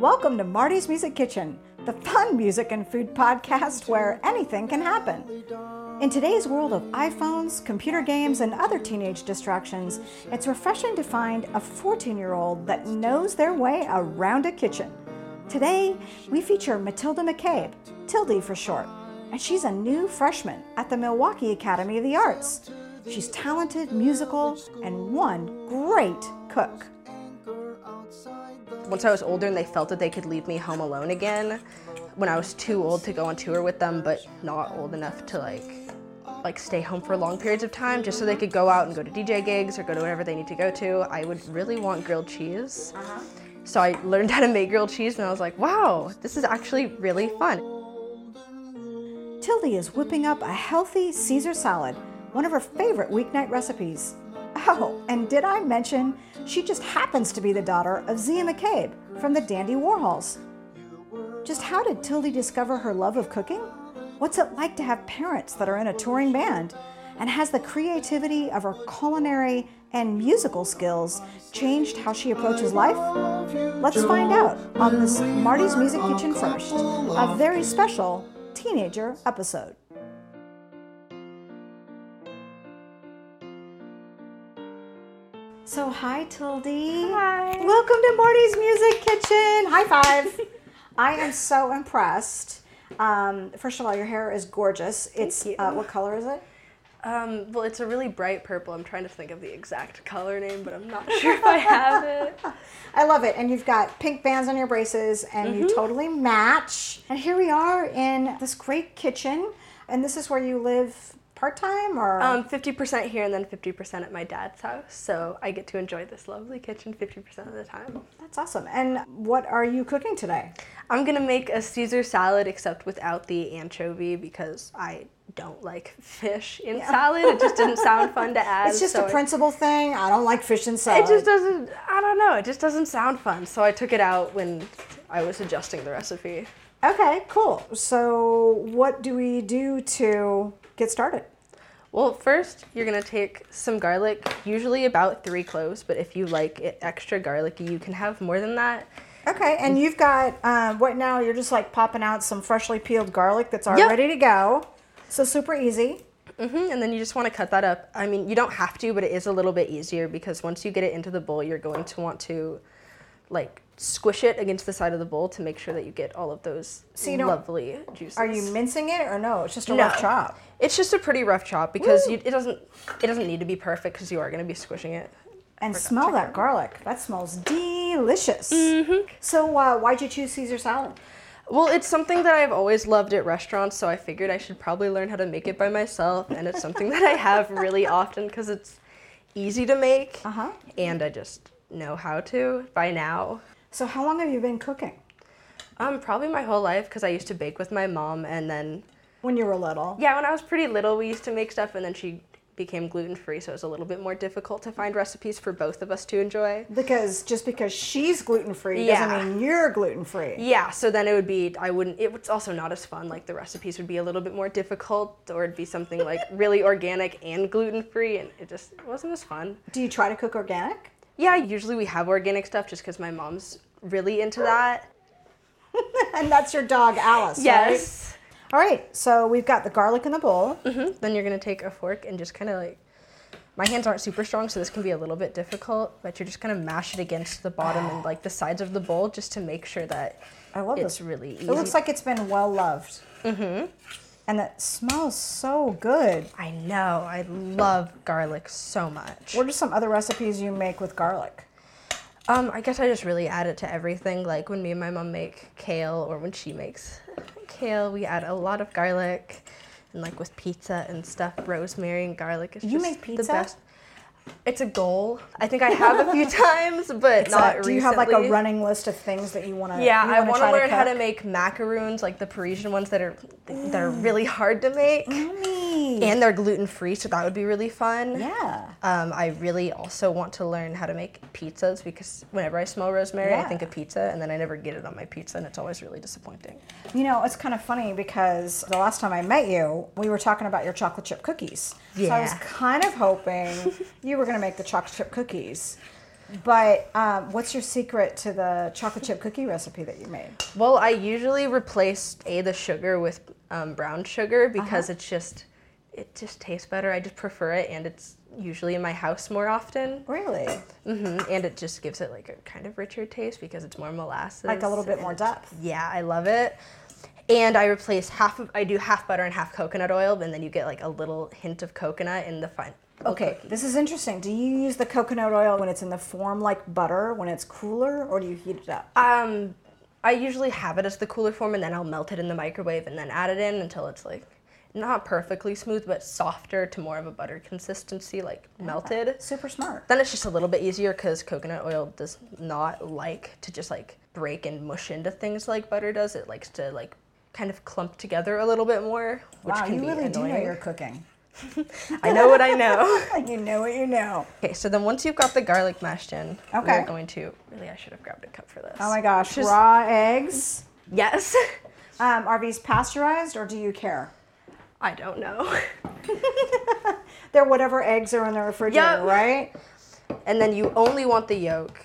Welcome to Marty's Music Kitchen, the fun music and food podcast where anything can happen. In today's world of iPhones, computer games, and other teenage distractions, it's refreshing to find a 14 year old that knows their way around a kitchen. Today, we feature Matilda McCabe, Tildy for short, and she's a new freshman at the Milwaukie Academy of the Arts. She's talented, musical, and one great cook. Once I was older and they felt that they could leave me home alone again, when I was too old to go on tour with them, but not old enough to like like stay home for long periods of time, just so they could go out and go to DJ gigs or go to whatever they need to go to, I would really want grilled cheese. Uh-huh. So I learned how to make grilled cheese, and I was like, wow, this is actually really fun. Tildy is whipping up a healthy Caesar salad, one of her favorite weeknight recipes. Oh, and did I mention she just happens to be the daughter of Zia McCabe from the Dandy Warhols? Just how did Tildy discover her love of cooking? What's it like to have parents that are in a touring band? And has the creativity of her culinary and musical skills changed how she approaches life? Let's find out on this Marty's Music Kitchen First, a very special teenager episode. So, hi, Tildy. Hi. Welcome to Marty's Music Kitchen. High five. I am so impressed. Um, first of all, your hair is gorgeous. It's uh, what color is it? Um, well, it's a really bright purple. I'm trying to think of the exact color name, but I'm not sure if I have it. I love it. And you've got pink bands on your braces, and Mm-hmm. you totally match. And here we are in this great kitchen. And this is where you live part time, or Um, 50% here and then 50% at my dad's house. So I get to enjoy this lovely kitchen 50% of the time. that's awesome. And what are you cooking today? I'm gonna make a Caesar salad except without the anchovy because I don't like fish in salad. It just didn't sound fun to add. It's just so a principle thing. I don't like fish in salad. It just doesn't, I don't know, it just doesn't sound fun. So I took it out when I was adjusting the recipe. Okay, cool. So, what do we do to get started? Well, first, you're gonna take some garlic, usually about three cloves, but if you like it extra garlicky, you can have more than that. Okay, and you've got um, what now? You're just like popping out some freshly peeled garlic that's all Yep. ready to go. So super easy. hmm and then you just want to cut that up. I mean, you don't have to, but it is a little bit easier because once you get it into the bowl, you're going to want to like squish it against the side of the bowl to make sure that you get all of those So lovely juices. Are you mincing it or no? It's just a No. rough chop. It's just a pretty rough chop because you, it doesn't it doesn't need to be perfect because you are going to be squishing it. And smell that garlic. That smells delicious. So uh, why'd you choose Caesar salad? Well, it's something that I've always loved at restaurants, so I figured I should probably learn how to make it by myself, and it's something that I have really often because it's easy to make, Uh-huh. and I just know how to by now. So how long have you been cooking? Um, probably my whole life because I used to bake with my mom, and then When you were little. yeah, when I was pretty little, we used to make stuff, and then she became gluten free, so it was a little bit more difficult to find recipes for both of us to enjoy. Because just because she's gluten free Yeah. doesn't mean you're gluten free. Yeah, so then it would be I wouldn't it was also not as fun. Like the recipes would be a little bit more difficult or it'd be something like really organic and gluten free and it just wasn't as fun. Do you try to cook organic? Yeah, usually we have organic stuff just cuz my mom's really into that. and that's your dog Alice, right? Yes. All right, so we've got the garlic in the bowl. hmm Then you're going to take a fork and just kind of like my hands aren't super strong, so this can be a little bit difficult, but you're just going to mash it against the bottom and like the sides of the bowl just to make sure that I love it's this. really easy. It looks like it's been well loved. Mm-hmm. And it smells so good. I know. I love garlic so much. What are some other recipes you make with garlic? Um, I guess I just really add it to everything. Like when me and my mom make kale, or when she makes kale, we add a lot of garlic, and like with pizza and stuff, rosemary and garlic is You just make the pizza? best. It's a goal. I think I have a few times, but not Do you have like a running list of things that you want to? Yeah, I want to learn how to make macaroons, like the Parisian ones that are that are really hard to make, Yummy. and they're gluten free, so that would be really fun. yeah. Um, I really also want to learn how to make pizzas because whenever I smell rosemary, I Yeah. think of pizza, and then I never get it on my pizza, and it's always really disappointing. You know, it's kind of funny because the last time I met you, we were talking about your chocolate chip cookies. So I was kind of hoping you were going to make the chocolate chip cookies. But um, what's your secret to the chocolate chip cookie recipe that you made? Well, I usually replace a the sugar with um, brown sugar because Uh-huh. it's just it just tastes better. I just prefer it, and it's usually in my house more often. Really? Mm-hmm. And it just gives it like a kind of richer taste because it's more molasses. Like a little bit more depth. Yeah, I love it. And I replace half of I do half butter and half coconut oil, and then you get like a little hint of coconut in the final. Okay, this is interesting. Do you use the coconut oil when it's in the form like butter, when it's cooler, or do you heat it up? Um, I usually have it as the cooler form, and then I'll melt it in the microwave, and then add it in until it's like not perfectly smooth, but softer to more of a butter consistency, like melted. Super smart. Then it's just a little bit easier because coconut oil does not like to just like break and mush into things like butter does. It likes to like kind of clump together a little bit more, which wow, can you be really do know annoying. your cooking. I know what I know. you know what you know. okay, so then once you've got the garlic mashed in, Okay. we're going to really I should have grabbed a cup for this. Oh my gosh, Just- raw eggs. Yes. Um, are these pasteurized or do you care? I don't know. They're whatever eggs are in the refrigerator, Yep. right? And then you only want the yolk.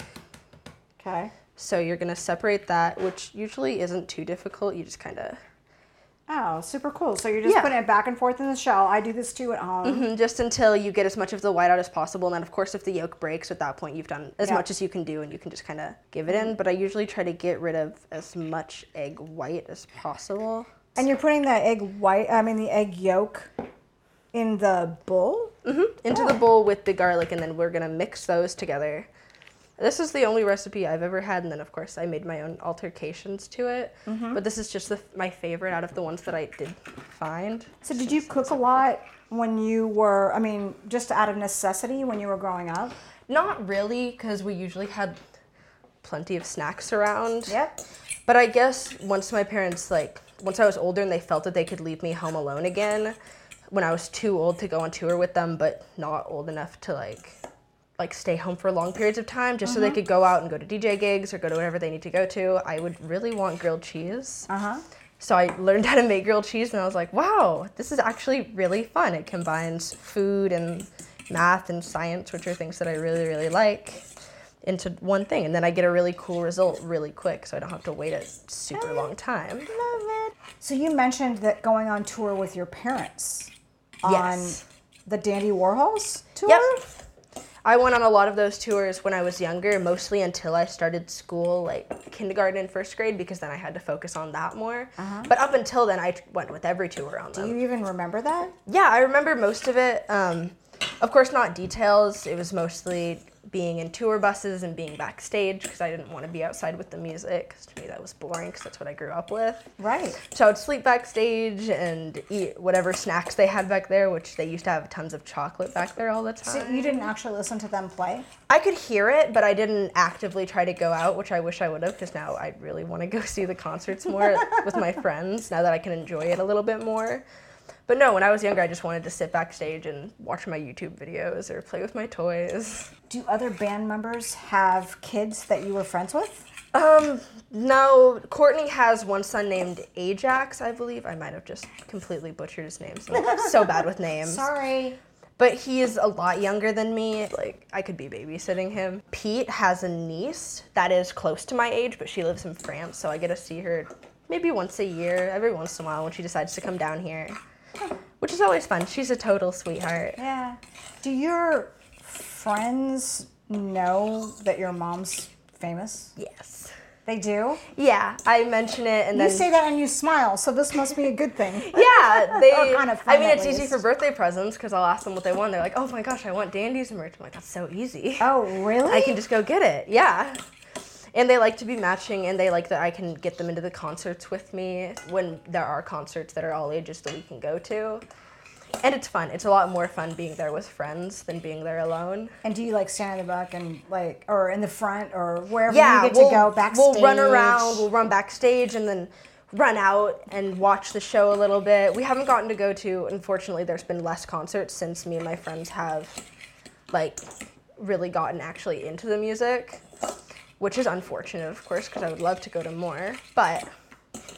Okay. So you're gonna separate that, which usually isn't too difficult. You just kind of Oh, super cool. So you're just Yeah. putting it back and forth in the shell. I do this too at home. Mm-hmm, just until you get as much of the white out as possible. And then, of course, if the yolk breaks, at that point you've done as Yeah. much as you can do, and you can just kind of give it in. But I usually try to get rid of as much egg white as possible. And you're putting the egg white, I mean the egg yolk in the bowl? into the bowl with the garlic, and then we're gonna mix those together. This is the only recipe I've ever had, and then of course I made my own altercations to it. Mm-hmm. But this is just the, my favorite out of the ones that I did find. So did you cook a lot when you were, I mean, just out of necessity when you were growing up? Not really, because we usually had plenty of snacks around. Yep. But I guess once my parents like once I was older and they felt that they could leave me home alone again, when I was too old to go on tour with them, but not old enough to like like stay home for long periods of time, just so they could go out and go to DJ gigs or go to whatever they need to go to, I would really want grilled cheese. Uh-huh. So I learned how to make grilled cheese, and I was like, wow, this is actually really fun. It combines food and math and science, which are things that I really, really like, into one thing. And then I get a really cool result really quick, so I don't have to wait a super long time. Love it. So you mentioned that going on tour with your parents on Yes. the Dandy Warhols tour? Yep. I went on a lot of those tours when I was younger, mostly until I started school, like kindergarten and first grade, because then I had to focus on that more. But up until then, I went with every tour on them. Do you even remember that? Yeah, I remember most of it. Um, of course, not details. It was mostly being in tour buses and being backstage because I didn't want to be outside with the music because to me, that was boring because that's what I grew up with. Right. So I would sleep backstage and eat whatever snacks they had back there, which they used to have tons of chocolate back there all the time. So you didn't actually listen to them play? I could hear it, but I didn't actively try to go out, which I wish I would have, because now I really want to go see the concerts more with my friends now that I can enjoy it a little bit more. But no, when I was younger, I just wanted to sit backstage and watch my YouTube videos or play with my toys. Do other band members have kids that you were friends with? Um, no, Courtney has one son named Ajax, I believe. I might have just completely butchered his name. So so bad with names. Sorry. But he is a lot younger than me. Like, I could be babysitting him. Pete has a niece that is close to my age, but she lives in France, so I get to see her maybe once a year, every once in a while when she decides to come down here, which is always fun. She's a total sweetheart. Yeah. Do your friends know that your mom's famous? Yes. They do? Yeah, I mention it and You then. say that and you smile, so this must be a good thing. yeah, they. Kind of I mean, it's easy for birthday presents because I'll ask them what they want. They're like, "Oh my gosh, I want Dandy's merch." I'm like, "That's so easy." Oh, really? I can just go get it. Yeah. And they like to be matching, and they like that I can get them into the concerts with me when there are concerts that are all ages that we can go to. And it's fun. It's a lot more fun being there with friends than being there alone. And do you like stand in the back and like, or in the front, or wherever Yeah, you get we'll, to go backstage? we'll run around, we'll run backstage, and then run out and watch the show a little bit. We haven't gotten to go to, unfortunately, there's been less concerts since me and my friends have, like, really gotten actually into the music, which is unfortunate, of course, because I would love to go to more. But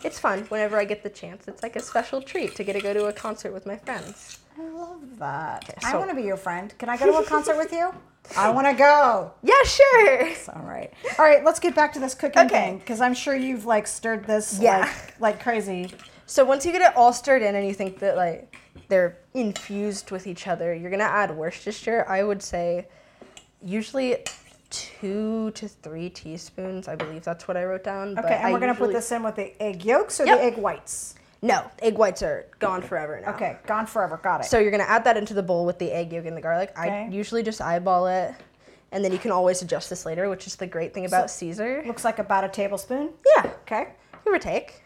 it's fun whenever I get the chance. It's like a special treat to get to go to a concert with my friends. I love that. I so- want to be your friend. Can I go to a concert with you? I want to go. Yeah, sure. All right. All right, let's get back to this cooking Okay. thing because I'm sure you've like stirred this Yeah. like, like crazy. So once you get it all stirred in and you think that like they're infused with each other, you're gonna add Worcestershire. I would say usually two to three teaspoons. I believe that's what I wrote down. but Okay, and we're going to put this in with the egg yolks or Yep. the egg whites? No, egg whites are gone forever now. Okay, gone forever. Got it. So you're gonna add that into the bowl with the egg yolk and the garlic. I usually just eyeball it, and then you can always adjust this later, which is the great thing about Caesar. Looks like about a tablespoon. Yeah, Okay. give or take.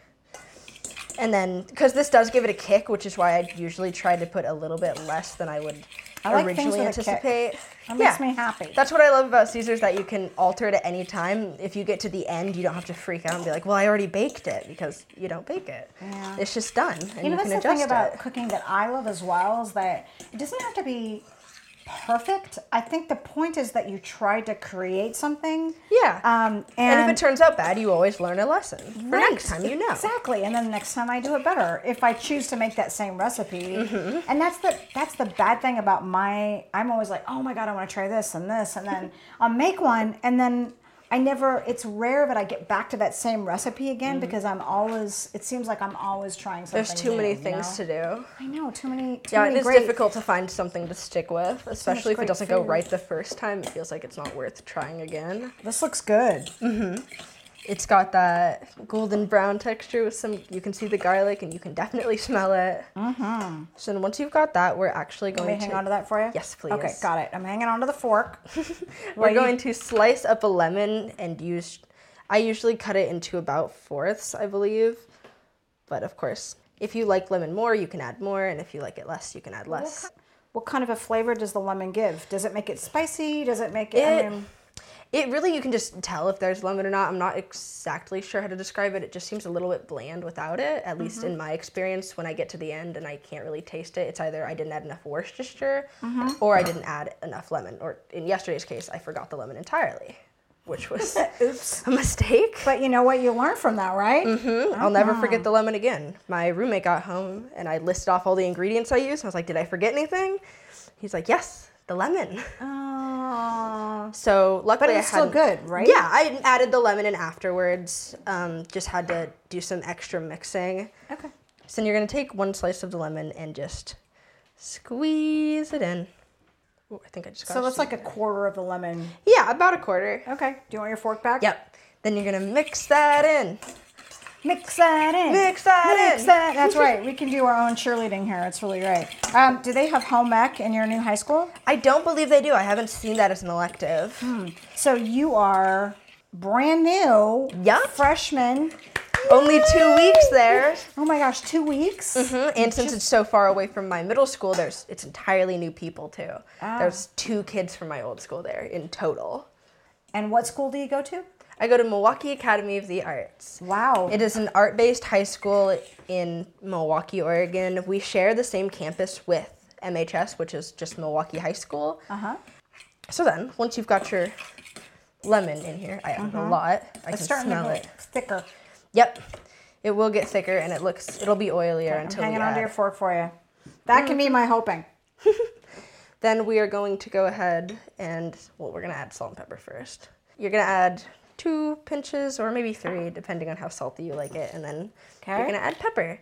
And then, because this does give it a kick, which is why I usually try to put a little bit less than I would I like things originally with a anticipate. That makes me happy. That's what I love about Caesars that you can alter it at any time. If you get to the end, you don't have to freak out and be like, "Well, I already baked it," because you don't bake it. Yeah. It's just done, and You you, know, that's can the adjust thing about it. cooking that I love as well is that it doesn't have to be perfect. I think the point is that you try to create something. Yeah. Um, and, and, if it turns out bad, you always learn a lesson for Right, next time. You know. exactly, and then the next time I do it better. If I choose to make that same recipe, and that's the that's the bad thing about my. I'm always like, oh my god, I want to try this and this, and then I'll make one, and then I never. It's rare that I get back to that same recipe again mm-hmm. because I'm always. It seems like I'm always trying something. There's too many new, you things know? to do. I know too many. Too Yeah, many it is great, difficult to find something to stick with, especially if it doesn't go right the first time. It feels like it's not worth trying again. This looks good. Mm-hmm. It's got that golden brown texture with some. You can see the garlic, and you can definitely smell it. Mm-hmm. So then once you've got that, we're actually going hang on to that for you. Yes, please. Okay, got it. I'm hanging on to the fork. We're you- going to slice up a lemon and use. I usually cut it into about fourths, I believe. But of course, if you like lemon more, you can add more, and if you like it less, you can add less. What kind of a flavor does the lemon give? Does it make it spicy? Does it make it? I mean, It really, you can just tell if there's lemon or not. I'm not exactly sure how to describe it. It just seems a little bit bland without it, at least mm-hmm. in my experience. When I get to the end and I can't really taste it, it's either I didn't add enough Worcestershire mm-hmm. or I didn't add enough lemon. Or in yesterday's case, I forgot the lemon entirely, which was oops. a mistake. But you know what? You learn from that, right? Mm-hmm. I'll never forget uh-huh. the lemon again. My roommate got home and I listed off all the ingredients I used. I was like, did I forget anything? He's like, yes, the lemon. Oh. So luckily, But I it's still good, right? Yeah, I added the lemon in afterwards. Um, just had to do some extra mixing. Okay. So then you're gonna take one slice of the lemon and just squeeze it in. Ooh, I think I just got. So that's like a quarter of the lemon. yeah, about a quarter. Okay. Do you want your fork back? Yep. Then you're gonna mix that in. Mix that in. Mix that Mix in. that. That's right. We can do our own cheerleading here. It's really great. Um, do they have home ec in your new high school? I don't believe they do. I haven't seen that as an elective. Hmm. So you are brand new. Yup. Freshman. Only two weeks there. Oh my gosh, two weeks. Mhm, And since it's so far away from my middle school, there's it's entirely new people too. Ah. There's two kids from my old school there in total. And what school do you go to? I go to Milwaukie Academy of the Arts. Wow. It is an art-based high school in Milwaukie, Oregon. We share the same campus with MHS, which is just Milwaukie High School. Uh huh. So then, once you've got your lemon in here, I added a lot. I. It's can starting smell to it. get thicker. Yep, it will get thicker, and it looks it'll be oilier I'm hanging onto your fork for you. That can be my hoping. Then we are going to go ahead and well, we're gonna add salt and pepper first. You're gonna add two pinches or maybe three, depending on how salty you like it, and then you're gonna add pepper.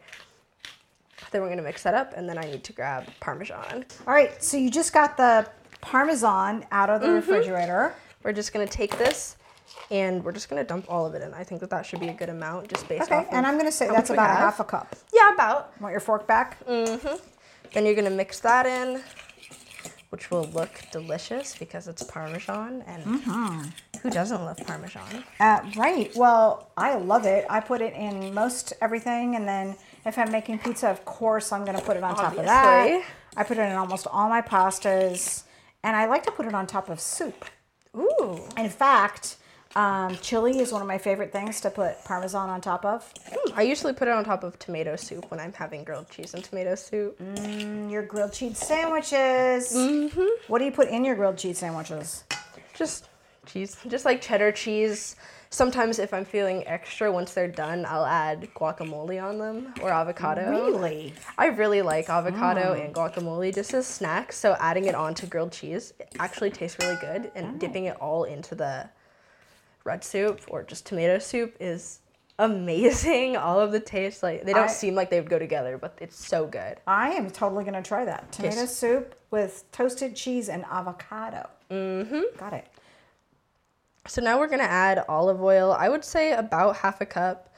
Then we're gonna mix that up, and then I need to grab Parmesan. All right, so you just got the Parmesan out of the Mm-hmm. refrigerator. We're just gonna take this, and we're just gonna dump all of it in. I think that that should be a good amount, just based Okay, off. and of I'm going to say that's about a half a cup. Yeah, about. Want your fork back? Then you're gonna mix that in, which will look delicious because it's Parmesan, and Mm-hmm. Who doesn't love Parmesan? Uh, right. Well, I love it. I put it in most everything, and then if I'm making pizza, of course, I'm going to put it on top of that. I put it in almost all my pastas, and I like to put it on top of soup. Ooh. In fact, um, chili is one of my favorite things to put Parmesan on top of. Hmm, I usually put it on top of tomato soup when I'm having grilled cheese and tomato soup. And your grilled cheese sandwiches. Mm-hmm. What do you put in your grilled cheese sandwiches? Just cheese, just like cheddar cheese, Sometimes if I'm feeling extra, once they're done, I'll add guacamole on them or avocado. Really? I really like avocado and guacamole just as snacks. So adding it onto grilled cheese it actually tastes really good, and dipping it all into the red soup or just tomato soup is amazing. All of the taste, like they don't I- seem like they would go together, but it's so good. I am totally going to try that. Tomato Yes. soup with toasted cheese and avocado. Mm-hmm. Got it. So now we're gonna add olive oil. I would say about half a cup.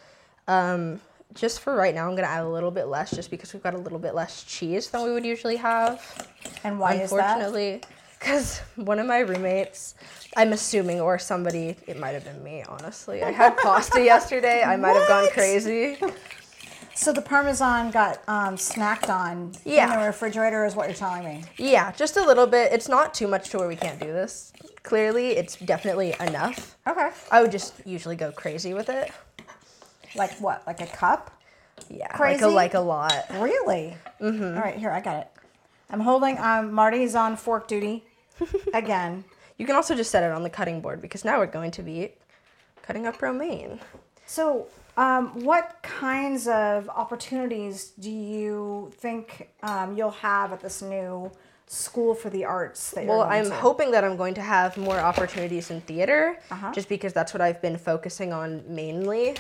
Um, just for right now, I'm gonna add a little bit less, just because we've got a little bit less cheese than we would usually have. And why is that? Unfortunately, because one of my roommates, I'm assuming, or somebody, it might have been me, honestly. I had pasta yesterday. I might have gone crazy. So the parmesan got um, snacked on in the refrigerator, is what you're telling me. Yeah, just a little bit. It's not too much to where we can't do this. Clearly, it's definitely enough. Okay. I would just usually go crazy with it. Like what? Like a cup? Yeah, Crazy? like a like a lot. Really? Mm-hmm. All right, here I got it. I'm holding. Um, Marty's on fork duty again. You can also just set it on the cutting board because now we're going to be cutting up romaine. So, um, what kinds of opportunities do you think um, you'll have at this new school for the arts that you're Well, I'm to? hoping that I'm going to have more opportunities in theater, Uh-huh. just because that's what I've been focusing on mainly.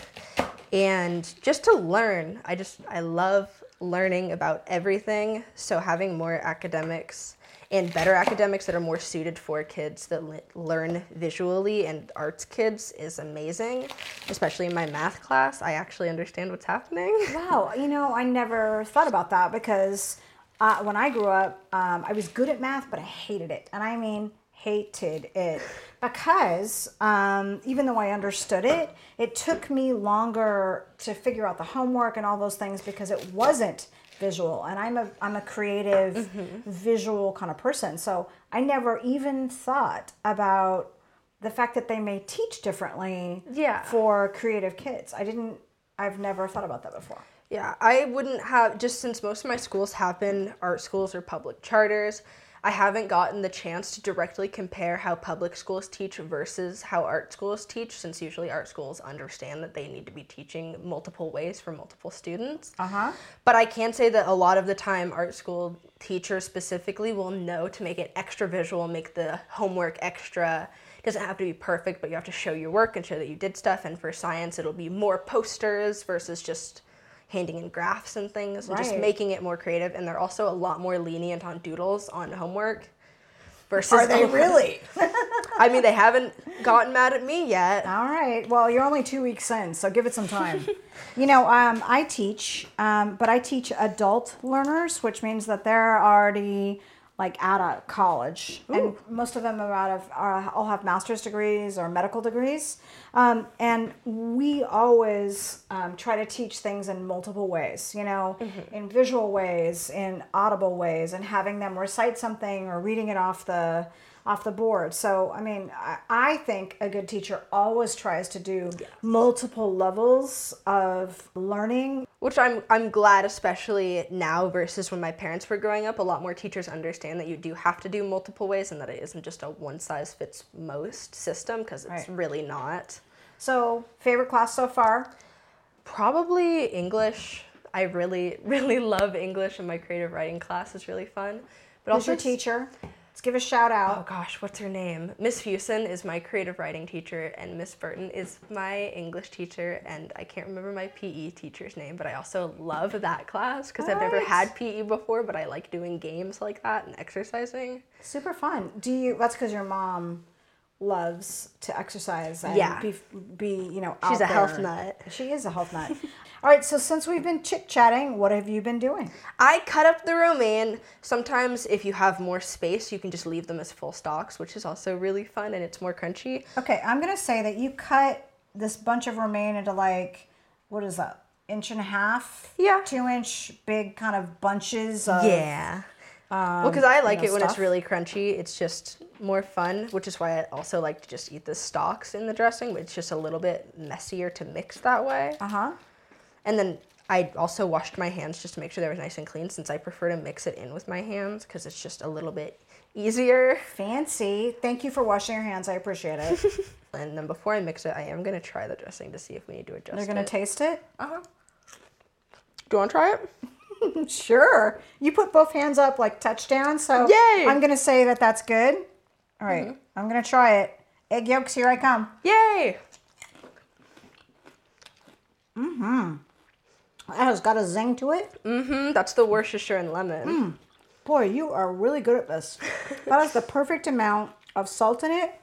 And just to learn, I just, I love learning about everything. So having more academics and better academics that are more suited for kids that le- learn visually and arts kids is amazing, especially in my math class. I actually understand what's happening. Wow, you know, I never thought about that because uh, when I grew up, um, I was good at math, but I hated it. And I mean, hated it. Because um, even though I understood it, it took me longer to figure out the homework and all those things because it wasn't visual. And I'm a, I'm a creative, mm-hmm. visual kind of person. So I never even thought about the fact that they may teach differently Yeah. for creative kids. I didn't, I've never thought about that before. Yeah, I wouldn't have, just since most of my schools have been art schools or public charters, I haven't gotten the chance to directly compare how public schools teach versus how art schools teach, since usually art schools understand that they need to be teaching multiple ways for multiple students. Uh huh. But I can say that a lot of the time, art school teachers specifically will know to make it extra visual, make the homework extra. It doesn't have to be perfect, but you have to show your work and show that you did stuff. And for science, it'll be more posters versus just handing in graphs and things, and just making it more creative. And they're also a lot more lenient on doodles on homework. Versus Are they really? I mean, they haven't gotten mad at me yet. All right. Well, you're only two weeks in, so give it some time. you know, um, I teach, um, but I teach adult learners, which means that they're already like out of college, and most of them are out of are, all have master's degrees or medical degrees. Um, and we always um, try to teach things in multiple ways. You know, in visual ways, in audible ways, and having them recite something or reading it off the off the board. So, I mean, I, I think a good teacher always tries to do multiple levels of learning. Which I'm I'm glad, especially now versus when my parents were growing up. A lot more teachers understand that you do have to do multiple ways, and that it isn't just a one size fits most system because it's Right. really not. So, favorite class so far? Probably English. I really really love English, and my creative writing class is really fun. But Who's your it's- teacher? Let's give a shout out. Oh gosh, what's her name? Miss Fusen is my creative writing teacher, and Miss Burton is my English teacher, and I can't remember my PE teacher's name, but I also love that class because I've never had PE before, but I like doing games like that and exercising. Super fun. Do you? That's because your mom loves to exercise and Yeah. be, be you know She's a health nut. She is a health nut. All right. So since we've been chit chatting, what have you been doing? I cut up the romaine. Sometimes, if you have more space, you can just leave them as full stalks, which is also really fun and it's more crunchy. Okay, I'm gonna say that you cut this bunch of romaine into like what is that? Inch and a half? Yeah. Two inch big kind of bunches of Yeah. Well, because I like know, it when it's really crunchy. It's just more fun, which is why I also like to just eat the stalks in the dressing. But it's just a little bit messier to mix that way. Uh-huh. And then I also washed my hands just to make sure they were nice and clean, since I prefer to mix it in with my hands because it's just a little bit easier. Fancy. Thank you for washing your hands. I appreciate it. And then before I mix it, I am gonna try the dressing to see if we need to adjust They're gonna it. taste it. uh-huh. Do you want to try it? Sure. You put both hands up like touchdown. So Yay! I'm gonna say that that's good. All right, I'm gonna try it. Egg yolks, here I come. Yay! Mm hmm. That has got a zing to it. Mm, hmm. that's the Worcestershire and lemon. Boy, you are really good at this. that is the perfect amount of salt in it.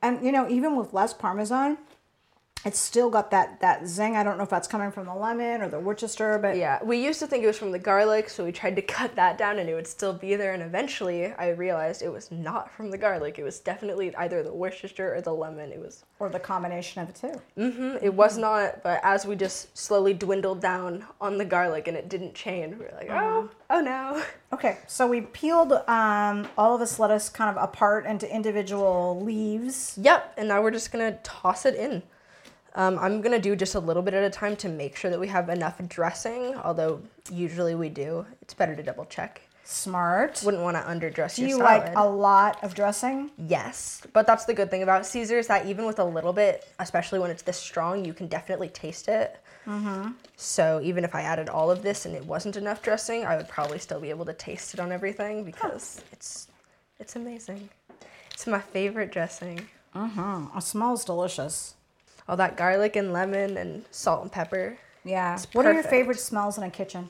And you know, even with less parmesan, it's still got that that zing. I don't know if that's coming from the lemon or the Worcester, but Yeah, we used to think it was from the garlic, so we tried to cut that down and it would still be there. And eventually I realized it was not from the garlic. It was definitely either the Worcestershire or the lemon. It was, or the combination of the two. mm, it was not, but as we just slowly dwindled down on the garlic and it didn't change, we were like, oh, oh no. Okay, so we peeled um, all of this lettuce kind of apart into individual leaves. Yep, and now we're just gonna toss it in. Um, I'm gonna do just a little bit at a time to make sure that we have enough dressing, although usually we do. It's better to double check. Smart. Wouldn't want to underdress Do your you salad. like a lot of dressing? Yes, but that's the good thing about Caesar is that even with a little bit, especially when it's this strong, you can definitely taste it. Mm-hmm. So even if I added all of this and it wasn't enough dressing, I would probably still be able to taste it on everything because it's it's amazing. It's my favorite dressing. Mm-hmm. It smells delicious. All that garlic and lemon and salt and pepper. Yeah. What are your favorite smells in a kitchen?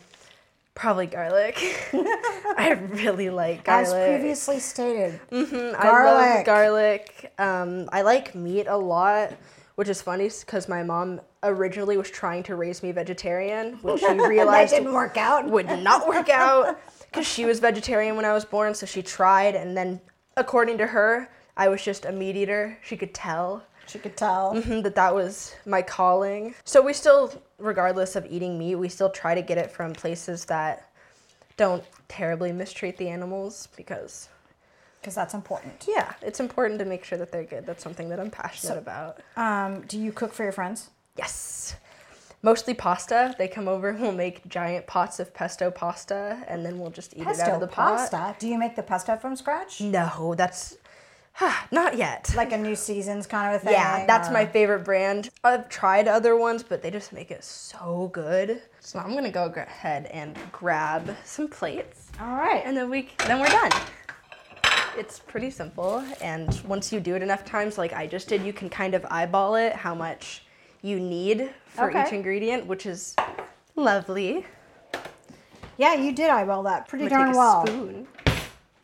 Probably garlic. I really like garlic. As previously stated. Mm, I love Garlic. garlic. Um, I like meat a lot, which is funny because my mom originally was trying to raise me vegetarian, which she that realized didn't work out. would not work out because she was vegetarian when I was born. So she tried, and then according to her, I was just a meat eater. She could tell She could tell. mhm, that that was my calling. So we still, regardless of eating meat, we still try to get it from places that don't terribly mistreat the animals because Because that's important. yeah, it's important to make sure that they're good. That's something that I'm passionate about. Um, do you cook for your friends? Yes. Mostly pasta. They come over and we'll make giant pots of pesto pasta and then we'll just eat it out of the pot. pasta. Do you make the pesto from scratch? No, that's not yet. Like a new seasons kind of a thing? yeah, that's or- my favorite brand. I've tried other ones, but they just make it so good. So I'm gonna go ahead and grab some plates, All right. and then we then we're done. It's pretty simple, and once you do it enough times, like I just did, you can kind of eyeball it how much you need for Okay. each ingredient, which is lovely. Yeah, you did eyeball that pretty darn well. spoon.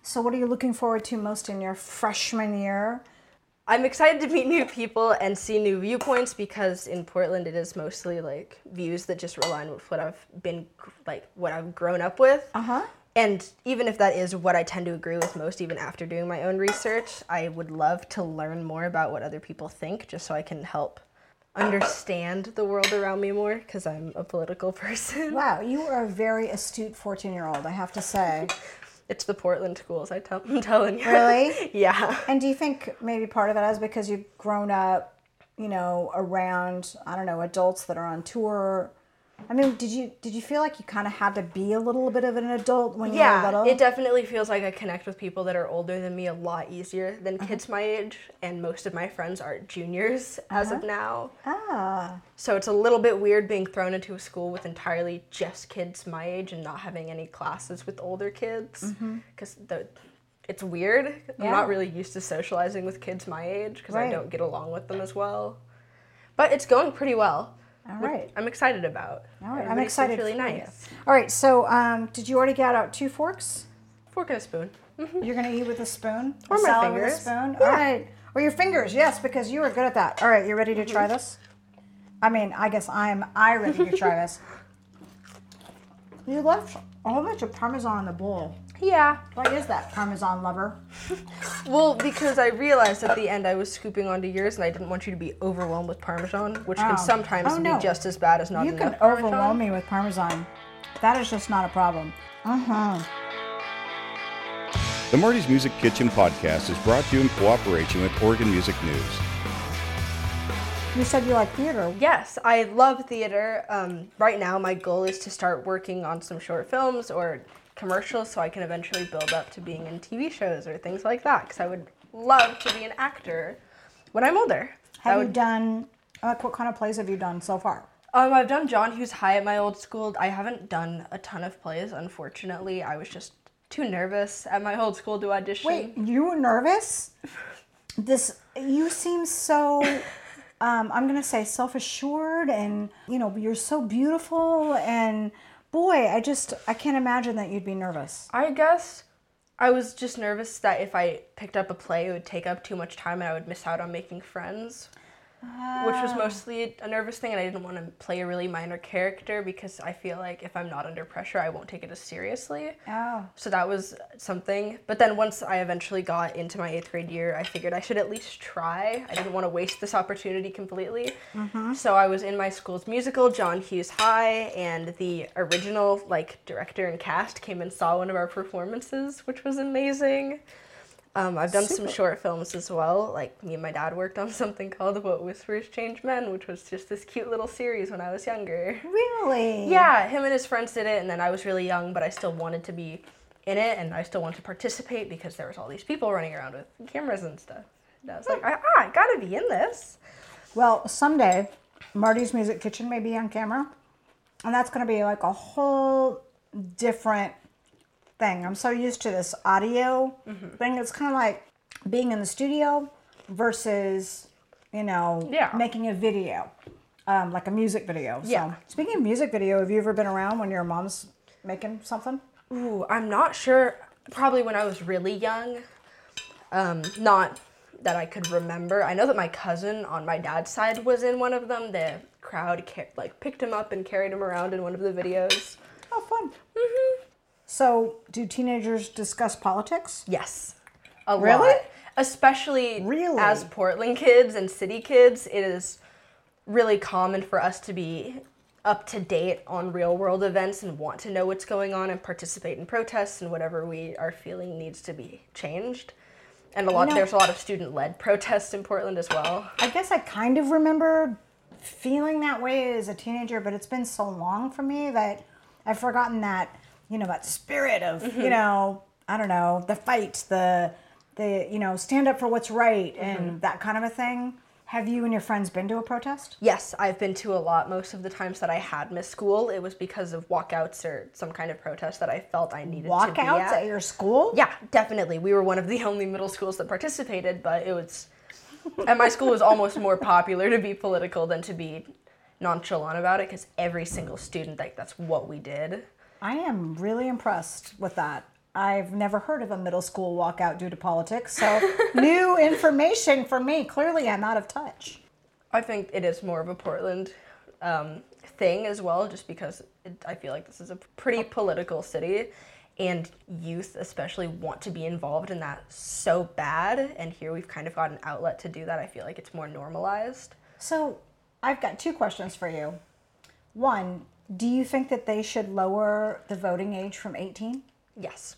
So, what are you looking forward to most in your freshman year? I'm excited to meet new people and see new viewpoints because in Portland it is mostly like views that just align with what I've been like what I've grown up with. Uh huh. And even if that is what I tend to agree with most, even after doing my own research, I would love to learn more about what other people think just so I can help understand the world around me more because I'm a political person. Wow, you are a very astute 14 year old, I have to say. It's the Portland schools, I tell, I'm telling you. Really? yeah. And do you think maybe part of it is because you've grown up, you know, around, I don't know, adults that are on tour? I mean, did you did you feel like you kind of had to be a little bit of an adult when you were little? Yeah, it definitely feels like I connect with people that are older than me a lot easier than Uh-huh. kids my age, and most of my friends are juniors as Uh-huh. of now. ah, So it's a little bit weird being thrown into a school with entirely just kids my age and not having any classes with older kids because the it's weird. I'm Mm-hmm. Not really used to socializing with kids my age because I don't get along with them as well. But it's going pretty well. All right. I'm excited about. All right, I'm Everybody seems excited Really for you. nice. All right, so um, did you already get out two forks? Fork and a spoon. You're gonna eat with a spoon? Or a my salad with a fingers. spoon? Yeah. All right. Or your fingers, yes, because you are good at that. All right, you ready to try Mm-hmm. this? I mean, I guess I'm I ready to try this. You left a whole bunch of Parmesan in the bowl. Yeah. Why is that, Parmesan lover? Well, because I realized at the end I was scooping onto yours, and I didn't want you to be overwhelmed with Parmesan, which Oh. can sometimes Oh, no. be just as bad as not You enough can Parmesan. overwhelm me with Parmesan. That is just not a problem. Uh-huh. The Marty's Music Kitchen podcast is brought to you in cooperation with Oregon Music News. You said you like theater. Yes, I love theater. Um, right now, my goal is to start working on some short films or commercials so I can eventually build up to being in TV shows or things like that because I would love to be an actor when I'm older. Have you done, like, what kind of plays have you done so far? Um, I've done John Hughes High at my old school. I haven't done a ton of plays, unfortunately. I was just too nervous at my old school to audition. Wait, you were nervous? This, you seem so, um, I'm to say self assured and, you know, you're so beautiful. And boy, I just, I can't imagine that you'd be nervous. I guess I was just nervous that if I picked up a play, it would take up too much time and I would miss out on making friends. Which was ah. mostly a nervous thing, and I didn't want to play a really minor character because I feel like if I'm not under pressure, I won't take it as seriously. Oh. So that was something. But then once I eventually got into my eighth grade year, I figured I should at least try. I didn't want to waste this opportunity completely. Mm-hmm. So I was in my school's musical, John Hughes High, and the original like director and cast came and saw one of our performances, which was amazing. Um, I've done some short films as well. Like me and my dad worked on something called What Whispers Change Men, which was just this cute little series when I was younger. Really? Yeah, him and his friends did it, and then I was really young, but I still wanted to be in it, and I still wanted to participate because there was all these people running around with cameras and stuff. And I was like, ah, I gotta be in this. Well, someday, Marty's Music Kitchen may be on camera, and that's to be like a whole different thing. I'm so used to this audio thing. It's kind of like being in the studio versus, you know, Yeah. making a video, um, like a music video. Yeah. So, speaking of music video, have you ever been around when your mom's making something? Ooh, I'm not sure. Probably when I was really young. Um, not that I could remember. I know that my cousin on my dad's side was in one of them. The crowd ca- like picked him up and carried him around in one of the videos. Oh, fun. So, do teenagers discuss politics? Yes. A Really? lot. Especially Really? as Portland kids and city kids, it is really common for us to be up to date on real world events and want to know what's going on and participate in protests and whatever we are feeling needs to be changed. And a lot there's a lot of student led protests in Portland as well. I guess I kind of remember feeling that way as a teenager, but it's been so long for me that I've forgotten that, you know, that spirit of, you mm-hmm. know, I don't know, the fight, the the, you know, stand up for what's right and mm-hmm. that kind of a thing. Have you and your friends been to a protest? Yes, I've been to a lot. Most of the times that I had missed school, it was because of walkouts or some kind of protest that I felt I needed to be Walkouts at. at your school? Yeah, definitely. We were one of the only middle schools that participated, but it was at my school was almost more popular to be political than to be nonchalant about it because every single student like that's what we did. I am really impressed with that. I've never heard of a middle school walkout due to politics, so new information for me. Clearly, I'm out of touch. I think it is more of a Portland um, thing as well, just because it, I feel like this is a pretty political city, and youth especially want to be involved in that so bad. And here we've kind of got an outlet to do that. I feel like it's more normalized. So, I've got two questions for you. One, do you think that they should lower the voting age from 18? Yes.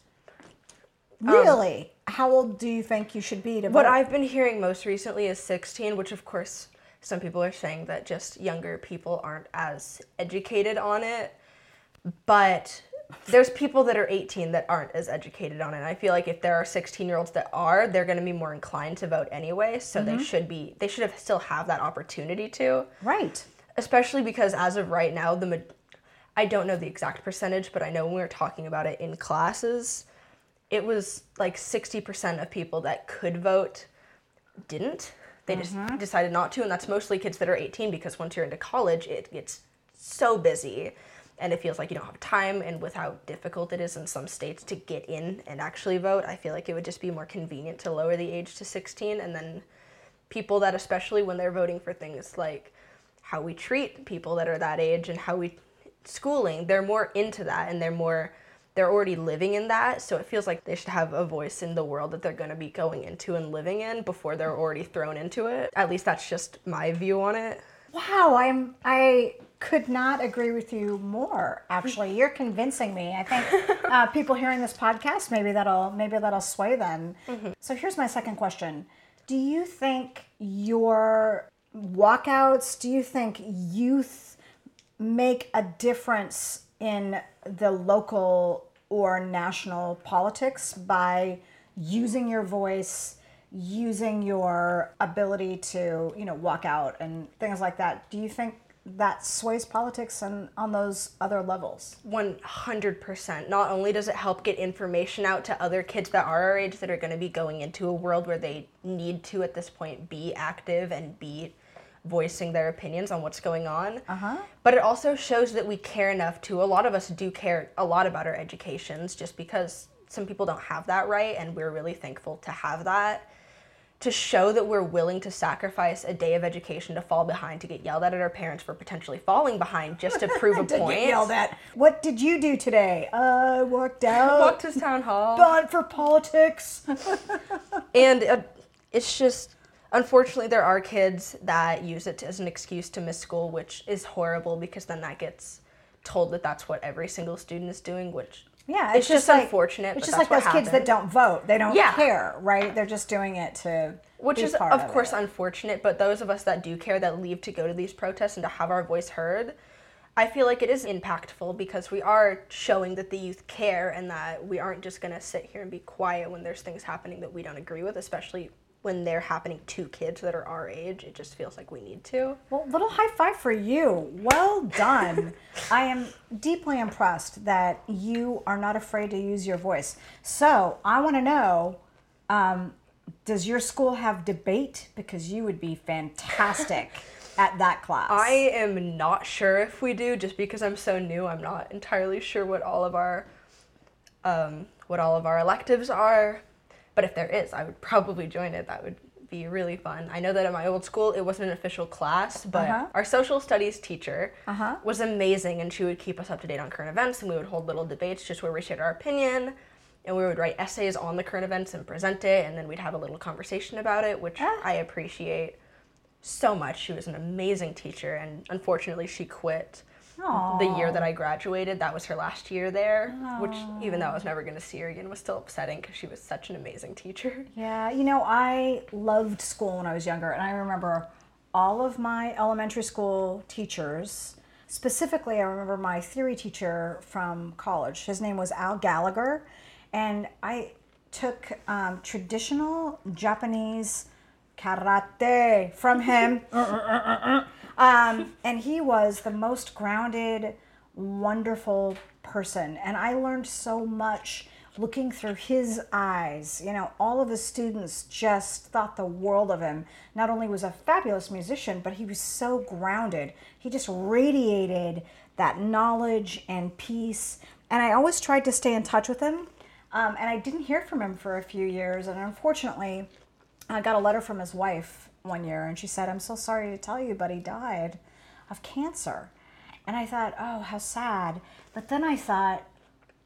Um, really? How old do you think you should be to vote? What I've been hearing most recently is 16, which of course some people are saying that just younger people aren't as educated on it. But there's people that are 18 that aren't as educated on it. I feel like if there are 16 year olds that are, they're going to be more inclined to vote anyway. So they mm-hmm. should be, they should have still have that opportunity to. right. Especially because as of right now, the I don't know the exact percentage, but I know when we were talking about it in classes, it was like 60% of people that could vote didn't. They just mm-hmm. decided not to, and that's mostly kids that are 18 because once you're into college, it gets so busy and it feels like you don't have time. And with how difficult it is in some states to get in and actually vote, I feel like it would just be more convenient to lower the age to 16 and then people that, especially when they're voting for things like how we treat people that are that age and how we schooling, they're more into that and they're more they're already living in that, so it feels like they should have a voice in the world that they're going to be going into and living in before they're already thrown into it. At least that's just my view on it. Wow, I'm I could not agree with you more. Actually, you're convincing me. I think uh, people hearing this podcast maybe that'll maybe that'll sway them. So here's my second question: Do you think your walkouts? Do you think youth make a difference in the local or national politics by using your voice, using your ability to, you know, walk out and things like that. Do you think that sways politics and on those other levels? 100%. Not only does it help get information out to other kids that are our age that are going to be going into a world where they need to at this point be active and be voicing their opinions on what's going on. Uh-huh. But it also shows that we care enough to a lot of us do care a lot about our educations just because some people don't have that right and we're really thankful to have that to show that we're willing to sacrifice a day of education to fall behind to get yelled at at our parents for potentially falling behind just to prove a To point. get yelled at. What did you do today? I walked out. Walked to town hall. Gone for politics. and uh, it's just unfortunately there are kids that use it as an excuse to miss school which is horrible because then that gets told that that's what every single student is doing which Yeah, it's, just, like, unfortunate It's just like those what kids that don't vote. They don't Yeah. care, right? They're just doing it to which be is part of course it. unfortunate but those of us that do care that leave to go to these protests and to have our voice heard i feel like it is impactful because we are showing that the youth care and that we aren't just going to sit here and be quiet when there's things happening that we don't agree with especially when they're happening to kids that are our age it just feels like we need to Well, little high five for you. Well done. I am deeply impressed that you are not afraid to use your voice. So I want to know um, does your school have debate? Because you would be fantastic at that class. I am not sure if we do, just because I'm so new. I'm not entirely sure what all of our um, what all of our electives are. But if there is, I would probably join it. That would be really fun. I know that at my old school, it wasn't an official class, but Uh-huh. our social studies teacher Uh-huh. was amazing, and she would keep us up to date on current events, and we would hold little debates just where we shared our opinion. And we would write essays on the current events and present it, and then we'd have a little conversation about it, which Ah. I appreciate so much. She was an amazing teacher, and unfortunately, she quit the year that I graduated. That was her last year there, which, even though I was never going to see her again, was still upsetting because she was such an amazing teacher. Yeah, you know, I loved school when I was younger, and I remember all of my elementary school teachers. Specifically, I remember my theory teacher from college. His name was Al Gallagher, and I took um, traditional Japanese karate from him. Uh, uh, uh, um, and he was the most grounded, wonderful person. And I learned so much looking through his eyes. You know, all of his students just thought the world of him. Not only was a fabulous musician, but he was so grounded. He just radiated that knowledge and peace. And I always tried to stay in touch with him. Um, and I didn't hear from him for a few years. And unfortunately, I got a letter from his wife one year, and she said, I'm so sorry to tell you, but he died of cancer. And I thought, oh, how sad. But then I thought,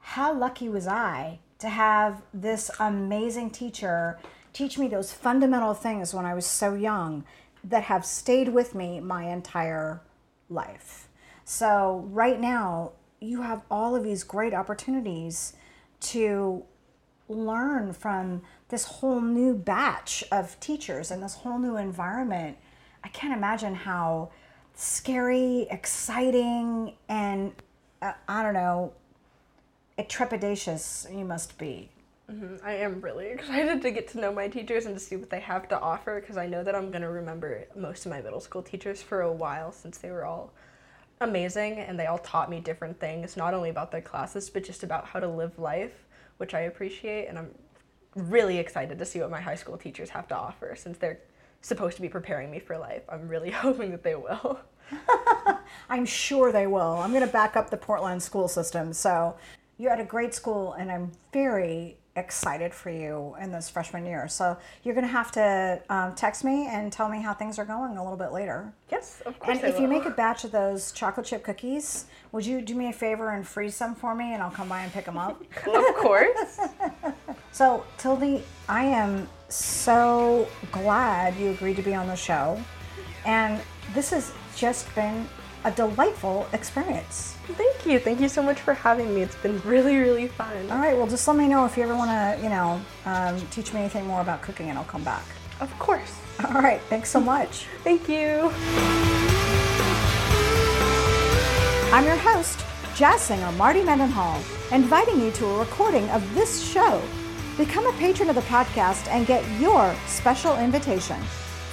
how lucky was I to have this amazing teacher teach me those fundamental things when I was so young that have stayed with me my entire life. So, right now, you have all of these great opportunities to learn from this whole new batch of teachers and this whole new environment. I can't imagine how scary, exciting, and uh, I don't know, trepidatious you must be. I am really excited to get to know my teachers and to see what they have to offer because I know that I'm going to remember most of my middle school teachers for a while since they were all amazing and they all taught me different things, not only about their classes, but just about how to live life, which I appreciate. And I'm really excited to see what my high school teachers have to offer since they're supposed to be preparing me for life. I'm really hoping that they will. I'm sure they will. I'm going to back up the Portland school system. So you're at a great school, and I'm very excited for you in this freshman year. So you're going to have to um, text me and tell me how things are going a little bit later. Yes, of course. And I if you make a batch of those chocolate chip cookies, would you do me a favor and freeze some for me, and I'll come by and pick them up? of course. So, Tildy, I am so glad you agreed to be on the show. And this has just been a delightful experience. Thank you. Thank you so much for having me. It's been really, really fun. All right, well, just let me know if you ever want to, you know, um, teach me anything more about cooking, and I'll come back. Of course. All right, thanks so much. Thank you. I'm your host, jazz singer Marty Mendenhall, inviting you to a recording of this show. Become a patron of the podcast and get your special invitation.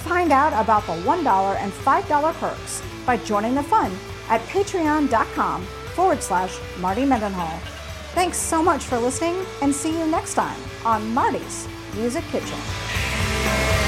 Find out about the $1 and $5 perks by joining the fun at patreon.com forward slash Marty Mendenhall. Thanks so much for listening and see you next time on Marty's Music Kitchen.